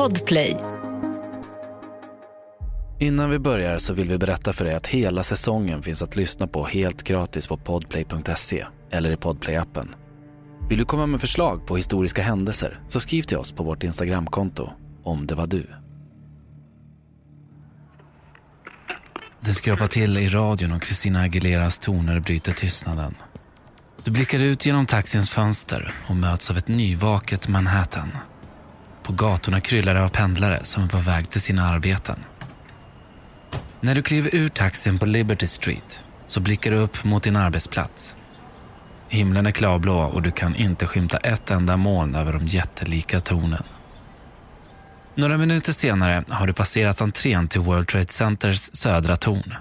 Podplay. Innan vi börjar så vill vi berätta för dig att hela säsongen finns att lyssna på helt gratis på podplay.se eller i podplay-appen. Vill du komma med förslag på historiska händelser så skriv till oss på vårt Instagramkonto om det var du. Det skrapar till i radion och Christina Aguileras toner bryter tystnaden. Du blickar ut genom taxins fönster och möts av ett nyvaket Manhattan. På gatorna kryllar det av pendlare som är på väg till sina arbeten. När du kliver ur taxin på Liberty Street så blickar du upp mot din arbetsplats. Himlen är klarblå och du kan inte skymta ett enda moln över de jättelika tornen. Några minuter senare har du passerat entrén till World Trade Centers södra torn.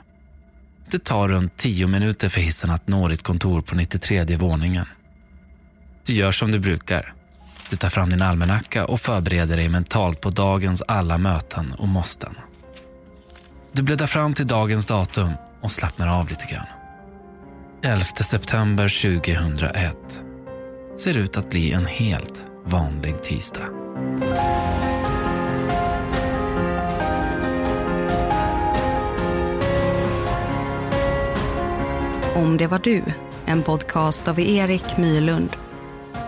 Det tar runt tio minuter för hissen att nå ditt kontor på 93 våningen. Du gör som du brukar. Du tar fram din almanacka och förbereder dig mentalt på dagens alla möten och måsten. Du bläddrar fram till dagens datum och slappnar av lite grann. 11 september 2001 ser ut att bli en helt vanlig tisdag. Om det var du, en podcast av Erik Myrlund.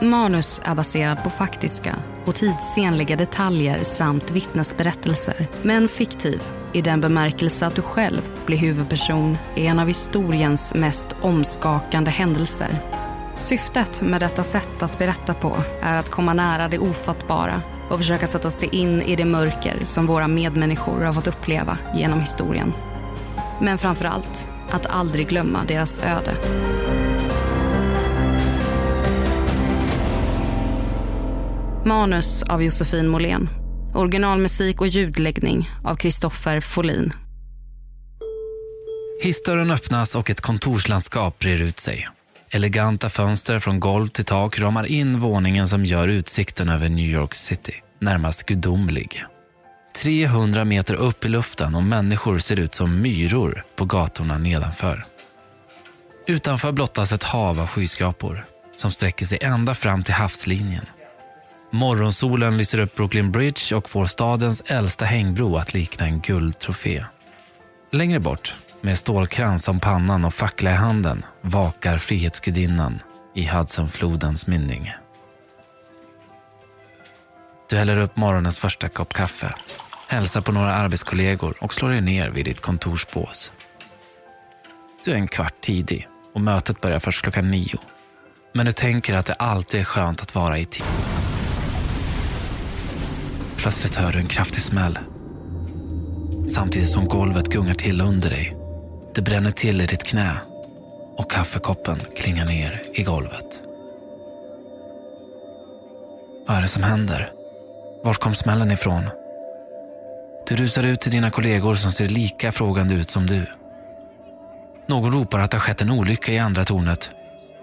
Manus är baserad på faktiska och tidsenliga detaljer samt vittnesberättelser, men fiktiv i den bemärkelse att du själv blir huvudperson i en av historiens mest omskakande händelser. Syftet med detta sätt att berätta på är att komma nära det ofattbara och försöka sätta sig in i det mörker som våra medmänniskor har fått uppleva genom historien. Men framför allt att aldrig glömma deras öde. Manus av Josefin Måhlén. Originalmusik och ljudläggning av Kristoffer Folin. Hissdörren öppnas och ett kontorslandskap brer ut sig. Eleganta fönster från golv till tak ramar in våningen som gör utsikten över New York City närmast gudomlig. 300 meter upp i luften och människor ser ut som myror på gatorna nedanför. Utanför blottas ett hav av skyskrapor som sträcker sig ända fram till havslinjen. Morgonsolen lyser upp Brooklyn Bridge och får stadens äldsta hängbro att likna en guldtrofé. Längre bort, med stålkrans om pannan och fackla i handen, vakar Frihetsgudinnan i Hudsonflodens mynning. Du häller upp morgonens första kopp kaffe, hälsar på några arbetskollegor och slår dig ner vid ditt kontorsbås. Du är en kvart tidig och mötet börjar först klockan nio. Men du tänker att det alltid är skönt att vara i tid. Plötsligt hör du en kraftig smäll. Samtidigt som golvet gungar till under dig. Det bränner till i ditt knä och kaffekoppen klingar ner i golvet. Vad är det som händer? Var kom smällen ifrån? Du rusar ut till dina kollegor som ser lika frågande ut som du. Någon ropar att det har skett en olycka i andra tornet.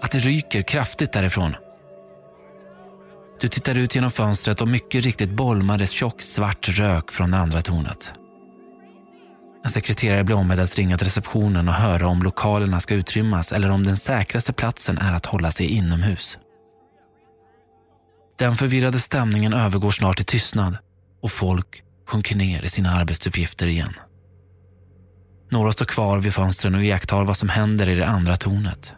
Att det ryker kraftigt därifrån. Du tittar ut genom fönstret och mycket riktigt bolmades tjock svart rök från det andra tornet. En sekreterare blir ombedd att ringa till receptionen och höra om lokalerna ska utrymmas eller om den säkraste platsen är att hålla sig inomhus. Den förvirrade stämningen övergår snart till tystnad och folk sjunker ner i sina arbetsuppgifter igen. Några står kvar vid fönstren och iakttar vad som händer i det andra tornet.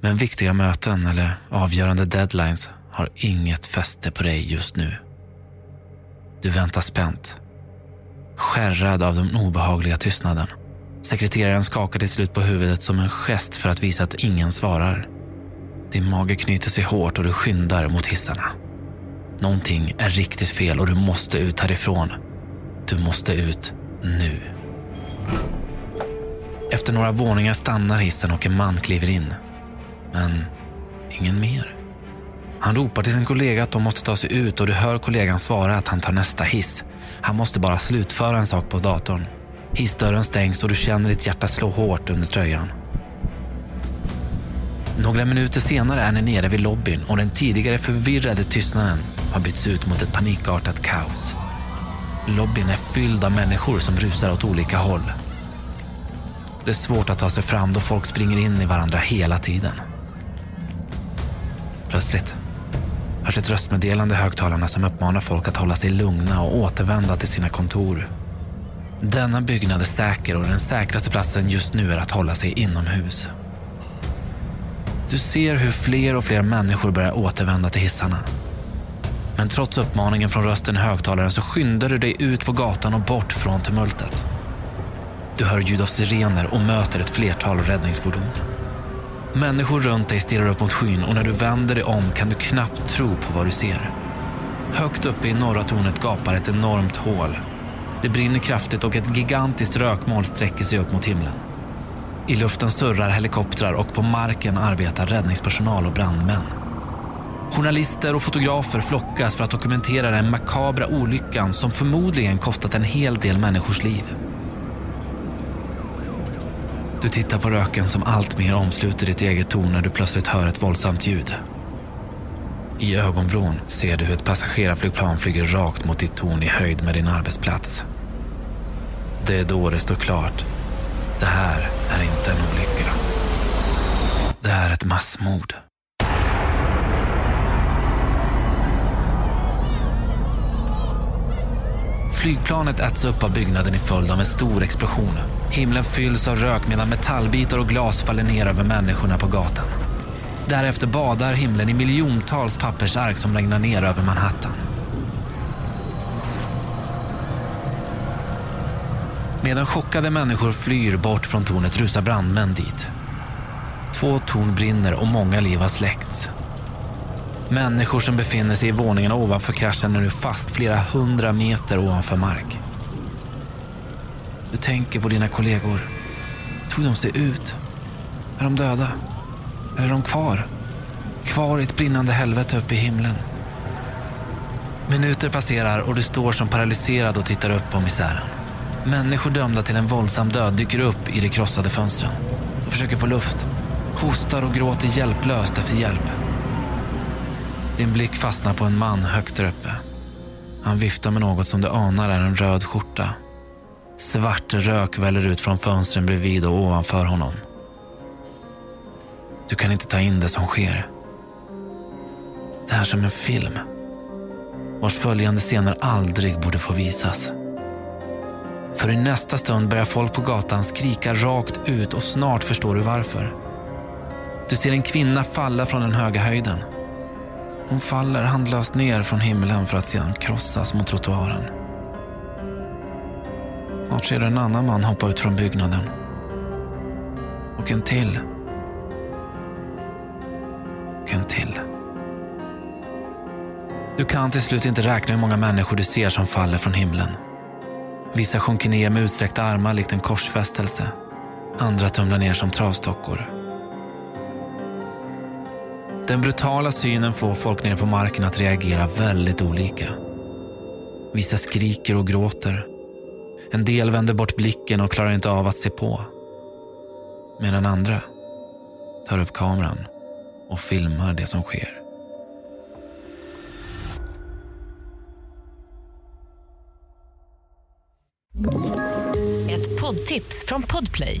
Men viktiga möten eller avgörande deadlines har inget fäste på dig just nu. Du väntar spänt, skärrad av den obehagliga tystnaden. Sekreteraren skakar till slut på huvudet som en gest för att visa att ingen svarar. Din mage knyter sig hårt och du skyndar mot hissarna. Någonting är riktigt fel och du måste ut härifrån. Du måste ut nu. Efter några våningar stannar hissen och en man kliver in. Men ingen mer. Han ropar till sin kollega att de måste ta sig ut och du hör kollegan svara att han tar nästa hiss. Han måste bara slutföra en sak på datorn. Hissdörren stängs och du känner ditt hjärta slå hårt under tröjan. Några minuter senare är ni nere vid lobbyn och den tidigare förvirrade tystnaden har bytts ut mot ett panikartat kaos. Lobbyn är fylld av människor som rusar åt olika håll. Det är svårt att ta sig fram då folk springer in i varandra hela tiden. Plötsligt hörs ett röstmeddelande i högtalarna som uppmanar folk att hålla sig lugna och återvända till sina kontor. Denna byggnad är säker och den säkraste platsen just nu är att hålla sig inomhus. Du ser hur fler och fler människor börjar återvända till hissarna. Men trots uppmaningen från rösten i högtalaren så skyndar du dig ut på gatan och bort från tumultet. Du hör ljud av sirener och möter ett flertal räddningsfordon. Människor runt dig stirrar upp mot skyn och när du vänder dig om kan du knappt tro på vad du ser. Högt uppe i norra tornet gapar ett enormt hål. Det brinner kraftigt och ett gigantiskt rökmoln sträcker sig upp mot himlen. I luften surrar helikoptrar och på marken arbetar räddningspersonal och brandmän. Journalister och fotografer flockas för att dokumentera den makabra olyckan som förmodligen kostat en hel del människors liv. Du tittar på röken som alltmer omsluter ditt eget torn när du plötsligt hör ett våldsamt ljud. I ögonvrån ser du hur ett passagerarflygplan flyger rakt mot ditt torn i höjd med din arbetsplats. Det är då det står klart. Det här är inte en olycka. Det är ett massmord. Flygplanet äts upp av byggnaden i följd av en stor explosion. Himlen fylls av rök medan metallbitar och glas faller ner över människorna på gatan. Därefter badar himlen i miljontals pappersark som regnar ner över Manhattan. Medan chockade människor flyr bort från tornet rusar brandmän dit. Två torn brinner och många liv har släckts. Människor som befinner sig i våningarna ovanför kraschen är nu fast flera hundra meter ovanför mark. Du tänker på dina kollegor. Tog de sig ut? Är de döda? Eller är de kvar? Kvar i ett brinnande helvete uppe i himlen. Minuter passerar och du står som paralyserad och tittar upp på misären. Människor dömda till en våldsam död dyker upp i de krossade fönstren. De försöker få luft, hostar och gråter hjälplöst efter hjälp. Din blick fastnar på en man högt där uppe. Han viftar med något som du anar är en röd skjorta. Svart rök väller ut från fönstren bredvid och ovanför honom. Du kan inte ta in det som sker. Det är som en film vars följande scener aldrig borde få visas. För i nästa stund börjar folk på gatan skrika rakt ut och snart förstår du varför. Du ser en kvinna falla från den höga höjden. Hon faller handlöst ner från himlen för att sedan krossas mot trottoaren. Snart ser du en annan man hoppa ut från byggnaden. Och en till. Och en till. Du kan till slut inte räkna hur många människor du ser som faller från himlen. Vissa sjunker ner med utsträckta armar likt en korsfästelse. Andra tumlar ner som travstockor. Den brutala synen får folk nere på marken att reagera väldigt olika. Vissa skriker och gråter. En del vänder bort blicken och klarar inte av att se på. Medan andra tar upp kameran och filmar det som sker. Ett poddtips från Podplay.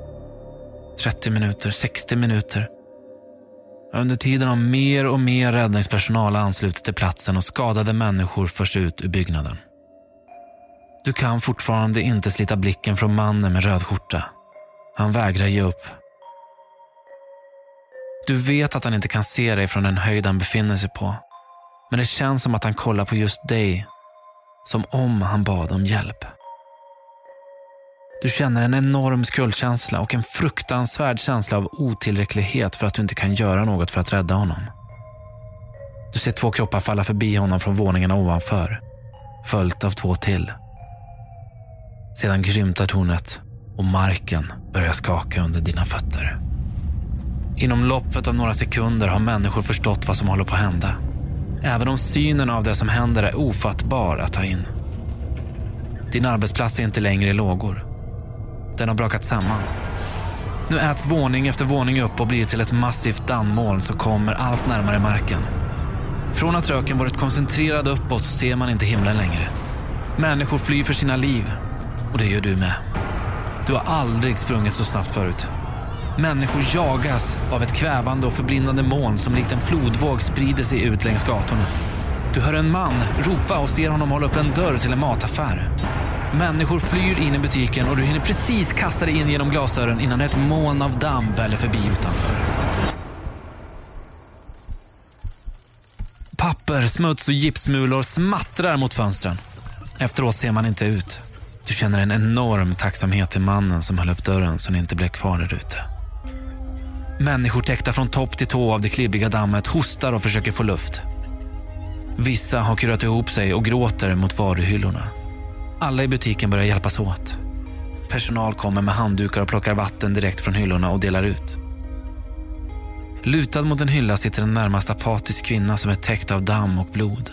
30 minuter, 60 minuter. Under tiden har mer och mer räddningspersonal anslutit till platsen och skadade människor förs ut ur byggnaden. Du kan fortfarande inte slita blicken från mannen med röd skjorta. Han vägrar ge upp. Du vet att han inte kan se dig från den höjd han befinner sig på. Men det känns som att han kollar på just dig. Som om han bad om hjälp. Du känner en enorm skuldkänsla och en fruktansvärd känsla av otillräcklighet för att du inte kan göra något för att rädda honom. Du ser två kroppar falla förbi honom från våningarna ovanför, följt av två till. Sedan grymtar tornet och marken börjar skaka under dina fötter. Inom loppet av några sekunder har människor förstått vad som håller på att hända. Även om synen av det som händer är ofattbar att ta in. Din arbetsplats är inte längre i lågor. Den har brakat samman. Nu äts våning efter våning upp och blir till ett massivt dammoln som kommer allt närmare marken. Från att röken varit koncentrerad uppåt så ser man inte himlen längre. Människor flyr för sina liv. Och det gör du med. Du har aldrig sprungit så snabbt förut. Människor jagas av ett kvävande och förblindande moln som likt en flodvåg sprider sig ut längs gatorna. Du hör en man ropa och ser honom hålla upp en dörr till en mataffär. Människor flyr in i butiken och du hinner precis kasta dig in genom glasdörren innan ett moln av damm väller förbi utanför. Papper, smuts och gipsmulor smattrar mot fönstren. Efteråt ser man inte ut. Du känner en enorm tacksamhet till mannen som höll upp dörren så ni inte blev kvar där ute. Människor täckta från topp till tå av det klibbiga dammet hostar och försöker få luft. Vissa har kurat ihop sig och gråter mot varuhyllorna. Alla i butiken börjar hjälpas åt. Personal kommer med handdukar och plockar vatten direkt från hyllorna och delar ut. Lutad mot en hylla sitter en närmast apatisk kvinna som är täckt av damm och blod.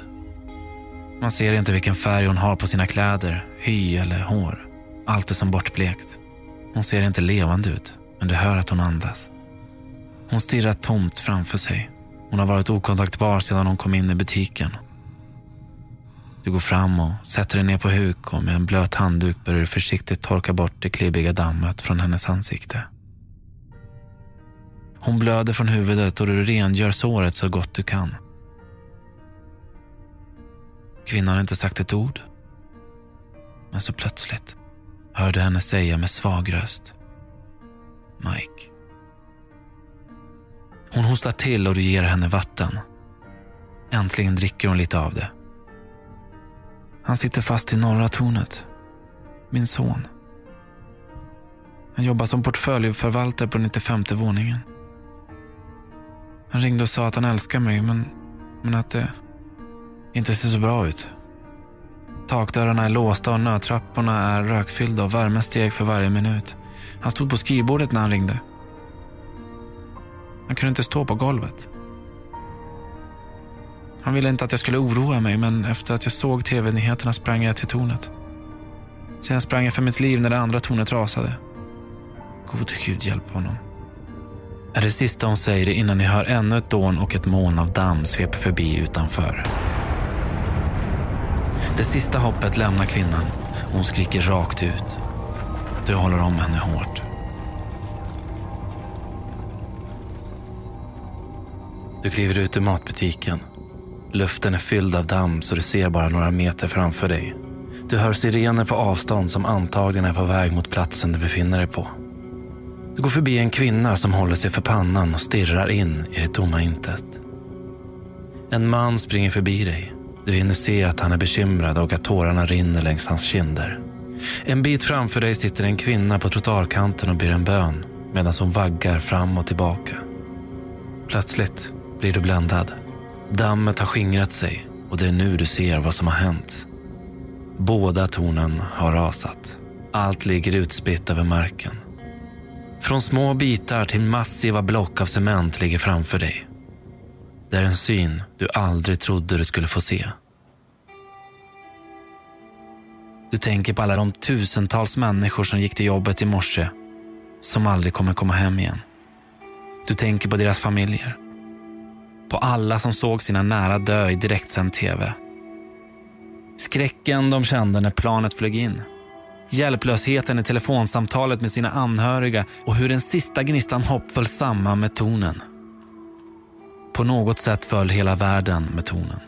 Man ser inte vilken färg hon har på sina kläder, hy eller hår. Allt är som bortblekt. Hon ser inte levande ut, men du hör att hon andas. Hon stirrar tomt framför sig. Hon har varit okontaktbar sedan hon kom in i butiken. Du går fram och sätter dig ner på huk och med en blöt handduk börjar du försiktigt torka bort det klibbiga dammet från hennes ansikte. Hon blöder från huvudet och du rengör såret så gott du kan. Kvinnan har inte sagt ett ord. Men så plötsligt hör du henne säga med svag röst. Mike. Hon hostar till och du ger henne vatten. Äntligen dricker hon lite av det. Han sitter fast i norra tornet. Min son. Han jobbar som portföljförvaltare på 95 våningen. Han ringde och sa att han älskar mig, men, men att det inte ser så bra ut. Takdörrarna är låsta och nödtrapporna är rökfyllda och värmen steg för varje minut. Han stod på skrivbordet när han ringde. Han kunde inte stå på golvet. Han ville inte att jag skulle oroa mig, men efter att jag såg tv-nyheterna sprang jag till tornet. Sen sprang jag för mitt liv när det andra tornet rasade. Gode Gud hjälp honom. Är det sista hon säger innan ni hör ännu ett dån och ett moln av damm sveper förbi utanför. Det sista hoppet lämnar kvinnan och hon skriker rakt ut. Du håller om henne hårt. Du kliver ut ur matbutiken. Luften är fylld av damm så du ser bara några meter framför dig. Du hör sirener på avstånd som antagligen är på väg mot platsen du befinner dig på. Du går förbi en kvinna som håller sig för pannan och stirrar in i det tomma intet. En man springer förbi dig. Du hinner se att han är bekymrad och att tårarna rinner längs hans kinder. En bit framför dig sitter en kvinna på trottoarkanten och ber en bön medan hon vaggar fram och tillbaka. Plötsligt blir du bländad. Dammet har skingrat sig och det är nu du ser vad som har hänt. Båda tornen har rasat. Allt ligger utspritt över marken. Från små bitar till massiva block av cement ligger framför dig. Det är en syn du aldrig trodde du skulle få se. Du tänker på alla de tusentals människor som gick till jobbet i morse som aldrig kommer komma hem igen. Du tänker på deras familjer. På alla som såg sina nära dö i direktsänd tv. Skräcken de kände när planet flög in. Hjälplösheten i telefonsamtalet med sina anhöriga och hur den sista gnistan hopp föll samman med tonen. På något sätt föll hela världen med tonen.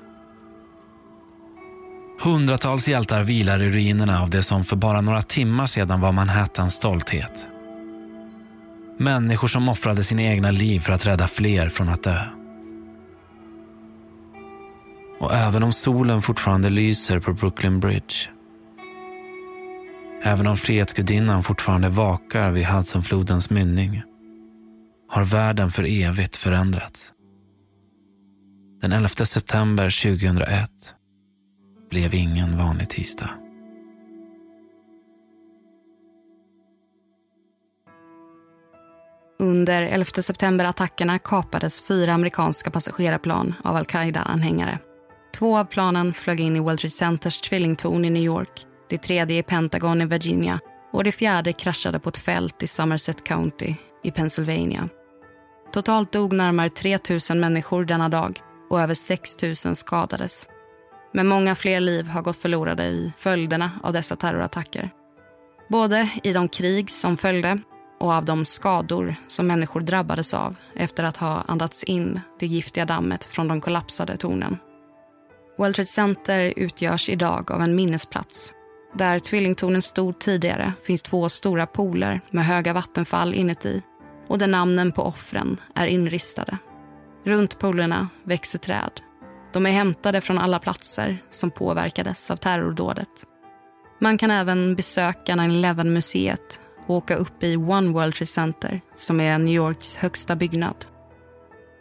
Hundratals hjältar vilar i ruinerna av det som för bara några timmar sedan var Manhattans stolthet. Människor som offrade sina egna liv för att rädda fler från att dö. Och även om solen fortfarande lyser på Brooklyn Bridge Även om Frihetsgudinnan fortfarande vakar vid Hudsonflodens mynning har världen för evigt förändrats. Den 11 september 2001 blev ingen vanlig tisdag. Under 11 september-attackerna kapades fyra amerikanska passagerarplan av al-Qaida-anhängare. Två av planen flög in i World Trade Centers tvillingtorn i New York, det tredje i Pentagon i Virginia och det fjärde kraschade på ett fält i Somerset County i Pennsylvania. Totalt dog närmare 3 000 människor denna dag och över 6 000 skadades. Men många fler liv har gått förlorade i följderna av dessa terrorattacker. Både i de krig som följde och av de skador som människor drabbades av efter att ha andats in det giftiga dammet från de kollapsade tornen. World Trade Center utgörs idag av en minnesplats. Där tvillingtornen stod tidigare finns två stora pooler med höga vattenfall inuti och där namnen på offren är inristade. Runt poolerna växer träd. De är hämtade från alla platser som påverkades av terrordådet. Man kan även besöka 9-11-museet och åka upp i One World Trade Center som är New Yorks högsta byggnad.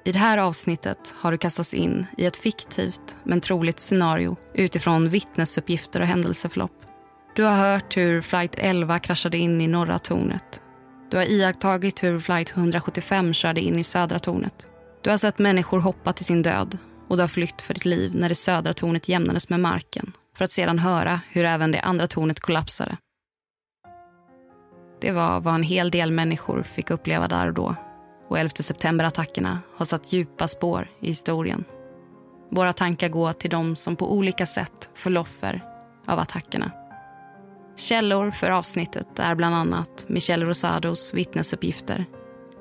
I det här avsnittet har du kastats in i ett fiktivt men troligt scenario utifrån vittnesuppgifter och händelseförlopp. Du har hört hur flight 11 kraschade in i norra tornet. Du har iakttagit hur flight 175 körde in i södra tornet. Du har sett människor hoppa till sin död och du har flytt för ditt liv när det södra tornet jämnades med marken för att sedan höra hur även det andra tornet kollapsade. Det var vad en hel del människor fick uppleva där och då. Och 11 september-attackerna har satt djupa spår i historien. Våra tankar går till de som på olika sätt föll offer av attackerna. Källor för avsnittet är bland annat Michelle Rosados vittnesuppgifter.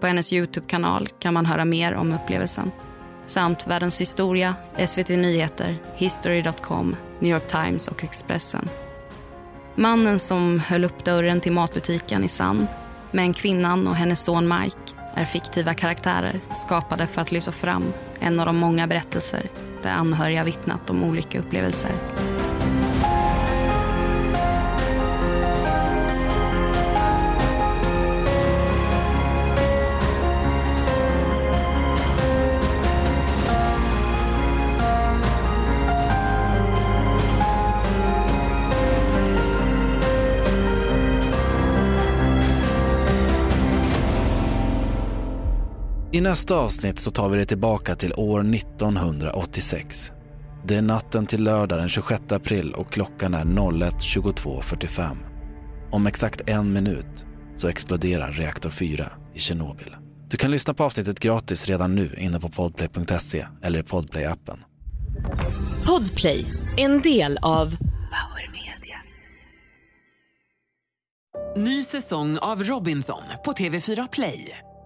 På hennes Youtube-kanal kan man höra mer om upplevelsen. Samt Världens historia, SVT Nyheter, History.com, New York Times och Expressen. Mannen som höll upp dörren till matbutiken i Sand, men kvinnan och hennes son Mike är fiktiva karaktärer skapade för att lyfta fram en av de många berättelser där anhöriga vittnat om olika upplevelser. I nästa avsnitt så tar vi det tillbaka till år 1986. Det är natten till lördag den 26 april och klockan är 01.22.45. Om exakt en minut så exploderar reaktor 4 i Tjernobyl. Du kan lyssna på avsnittet gratis redan nu inne på podplay.se eller i podplay-appen. Podplay, en del av Power Media. Ny säsong av Robinson på TV4 Play.